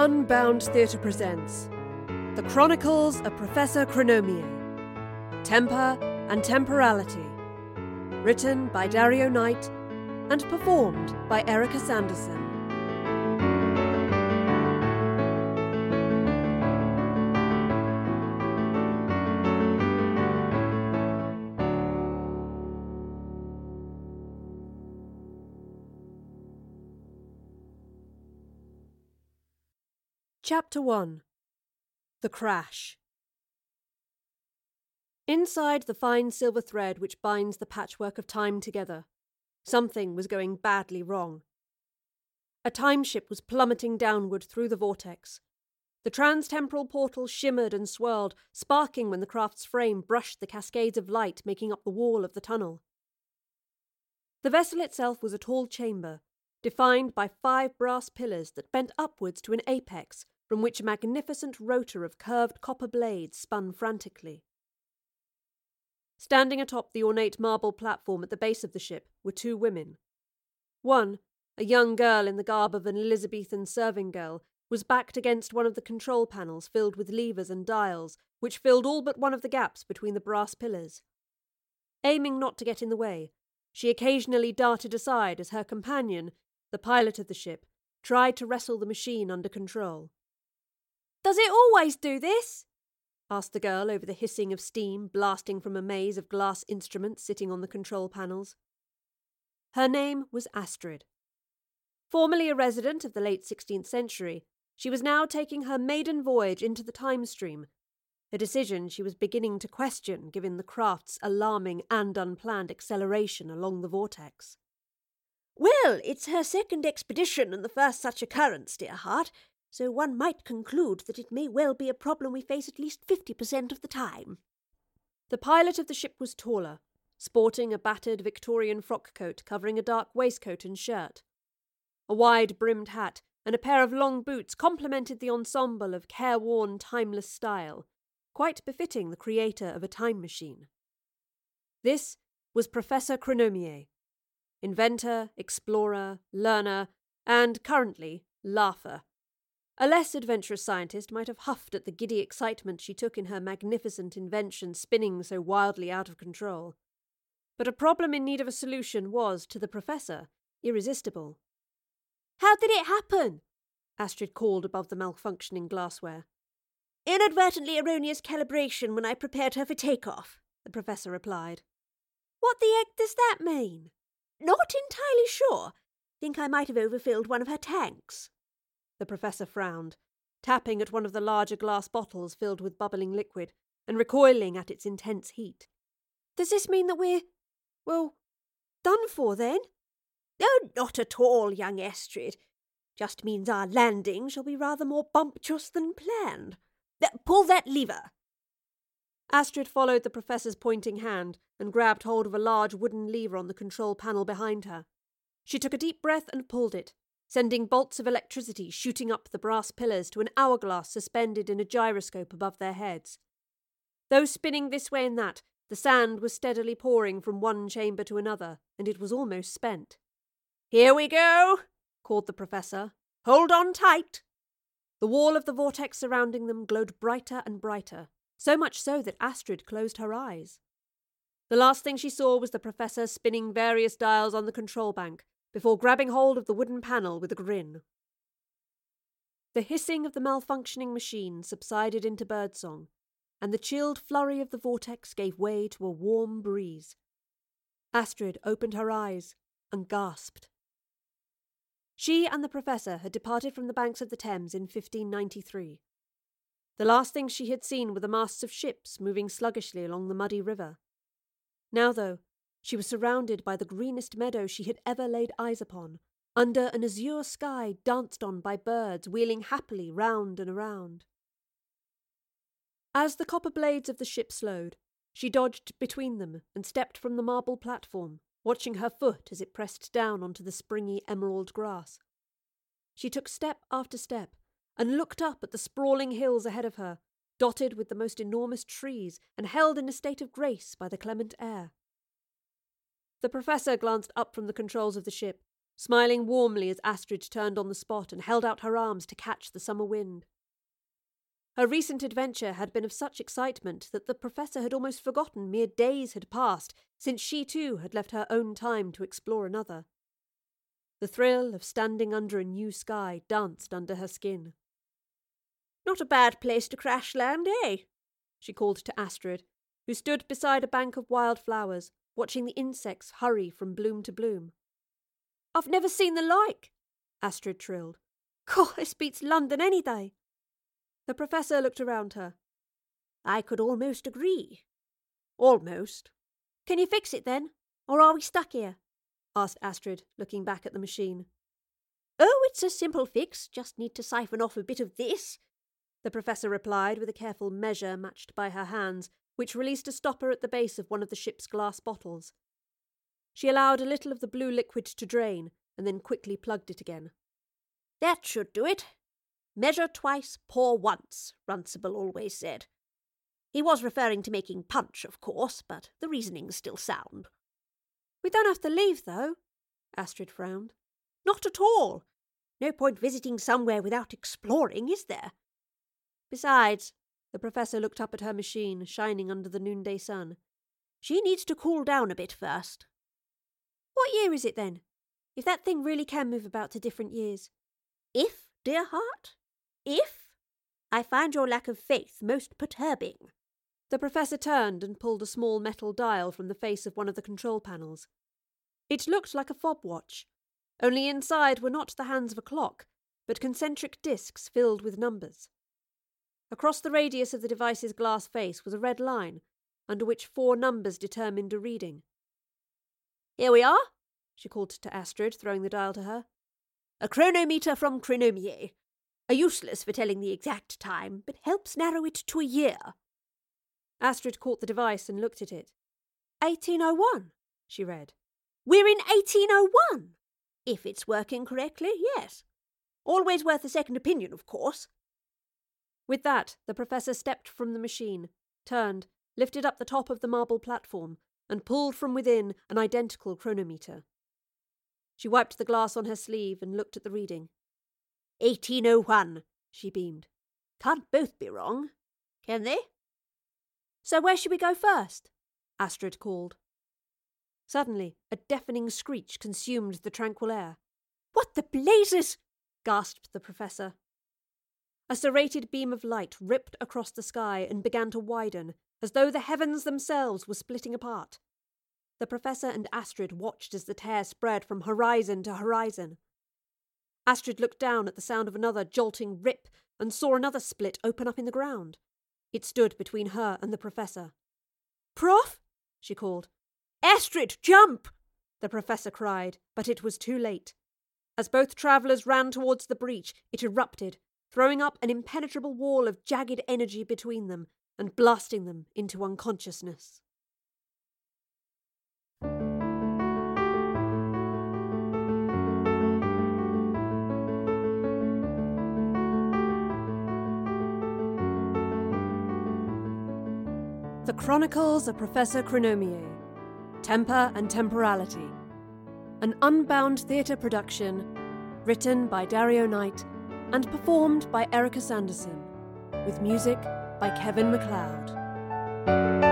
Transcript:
Unbound Theatre presents The Chronicles of Professor Chronomier Temper and Temporality. Written by Dario Knight and performed by Erica Sanderson. Chapter 1 The Crash Inside the fine silver thread which binds the patchwork of time together, something was going badly wrong. A time ship was plummeting downward through the vortex. The transtemporal portal shimmered and swirled, sparking when the craft's frame brushed the cascades of light making up the wall of the tunnel. The vessel itself was a tall chamber, defined by five brass pillars that bent upwards to an apex from which a magnificent rotor of curved copper blades spun frantically. Standing atop the ornate marble platform at the base of the ship were two women. One, a young girl in the garb of an Elizabethan serving girl, was backed against one of the control panels filled with levers and dials, which filled all but one of the gaps between the brass pillars. Aiming not to get in the way, she occasionally darted aside as her companion, the pilot of the ship, tried to wrestle the machine under control. Does it always do this? asked the girl over the hissing of steam blasting from a maze of glass instruments sitting on the control panels. Her name was Astrid. Formerly a resident of the late 16th century, she was now taking her maiden voyage into the time stream, a decision she was beginning to question given the craft's alarming and unplanned acceleration along the vortex. Well, it's her second expedition and the first such occurrence, dear heart, so one might conclude that it may well be a problem we face at least 50% of the time. The pilot of the ship was taller, sporting a battered Victorian frock coat covering a dark waistcoat and shirt. A wide brimmed hat and a pair of long boots complemented the ensemble of careworn, timeless style, quite befitting the creator of a time machine. This was Professor Chronomier, inventor, explorer, learner, and currently laugher a less adventurous scientist might have huffed at the giddy excitement she took in her magnificent invention spinning so wildly out of control. But a problem in need of a solution was, to the professor, irresistible. How did it happen? Astrid called above the malfunctioning glassware. Inadvertently erroneous calibration when I prepared her for takeoff, the professor replied. What the heck does that mean? Not entirely sure. Think I might have overfilled one of her tanks. The professor frowned, tapping at one of the larger glass bottles filled with bubbling liquid, and recoiling at its intense heat. Does this mean that we're, well, done for then? No, not at all, young Astrid. Just means our landing shall be rather more bumptious than planned. Pull that lever. Astrid followed the professor's pointing hand and grabbed hold of a large wooden lever on the control panel behind her. She took a deep breath and pulled it, sending bolts of electricity shooting up the brass pillars to an hourglass suspended in a gyroscope above their heads. Though spinning this way and that, the sand was steadily pouring from one chamber to another, and it was almost spent. Here we go, called the professor. Hold on tight. The wall of the vortex surrounding them glowed brighter and brighter, so much so that Astrid closed her eyes. The last thing she saw was the professor spinning various dials on the control bank, before grabbing hold of the wooden panel with a grin. The hissing of the malfunctioning machine subsided into birdsong, and the chilled flurry of the vortex gave way to a warm breeze. Astrid opened her eyes and gasped. She and the professor had departed from the banks of the Thames in 1593. The last things she had seen were the masts of ships moving sluggishly along the muddy river. Now, though, she was surrounded by the greenest meadow she had ever laid eyes upon, under an azure sky danced on by birds wheeling happily round and around. As the copper blades of the ship slowed, she dodged between them and stepped from the marble platform, watching her foot as it pressed down onto the springy emerald grass. She took step after step and looked up at the sprawling hills ahead of her, dotted with the most enormous trees and held in a state of grace by the clement air. The professor glanced up from the controls of the ship smiling warmly as Astrid turned on the spot and held out her arms to catch the summer wind. Her recent adventure had been of such excitement that the Professor had almost forgotten mere days had passed since she too had left her own time to explore another. The thrill of standing under a new sky danced under her skin. Not a bad place to crash land, eh? she called to Astrid, who stood beside a bank of wild flowers, watching the insects hurry from bloom to bloom. I've never seen the like, Astrid trilled. God, this beats London any day. The Professor looked around her. I could almost agree. Almost. Can you fix it then? Or are we stuck here? asked Astrid, looking back at the machine. Oh, it's a simple fix. Just need to siphon off a bit of this. The Professor replied with a careful measure matched by her hands, which released a stopper at the base of one of the ship's glass bottles. She allowed a little of the blue liquid to drain and then quickly plugged it again. That should do it. Measure twice, pour once, Runcible always said. He was referring to making punch, of course, but the reasoning's still sound. We don't have to leave, though, Astrid frowned. Not at all. No point visiting somewhere without exploring, is there? Besides, the Professor looked up at her machine, shining under the noonday sun. She needs to cool down a bit first. What year is it then? If that thing really can move about to different years. If, dear heart? If? I find your lack of faith most perturbing. The Professor turned and pulled a small metal dial from the face of one of the control panels. It looked like a fob watch, only inside were not the hands of a clock, but concentric discs filled with numbers. Across the radius of the device's glass face was a red line, under which four numbers determined a reading. Here we are, she called to Astrid, throwing the dial to her. A chronometer from Chronomier. A useless for telling the exact time, but helps narrow it to a year. Astrid caught the device and looked at it. 1801, she read. We're in 1801! If it's working correctly, yes. Always worth a second opinion, of course. With that, the Professor stepped from the machine, turned, lifted up the top of the marble platform, and pulled from within an identical chronometer. She wiped the glass on her sleeve and looked at the reading. 1801, she beamed. Can't both be wrong, can they? So where should we go first? Astrid called. Suddenly, a deafening screech consumed the tranquil air. What the blazes! gasped the Professor. A serrated beam of light ripped across the sky and began to widen, as though the heavens themselves were splitting apart. The Professor and Astrid watched as the tear spread from horizon to horizon. Astrid looked down at the sound of another jolting rip and saw another split open up in the ground. It stood between her and the Professor. Prof? she called. Astrid, jump! The Professor cried, but it was too late. As both travellers ran towards the breach, it erupted, throwing up an impenetrable wall of jagged energy between them and blasting them into unconsciousness. The Chronicles of Professor Chronomier Temper and Temporality. An unbound theatre production written by Dario Knight and performed by Erica Sanderson, with music by Kevin MacLeod.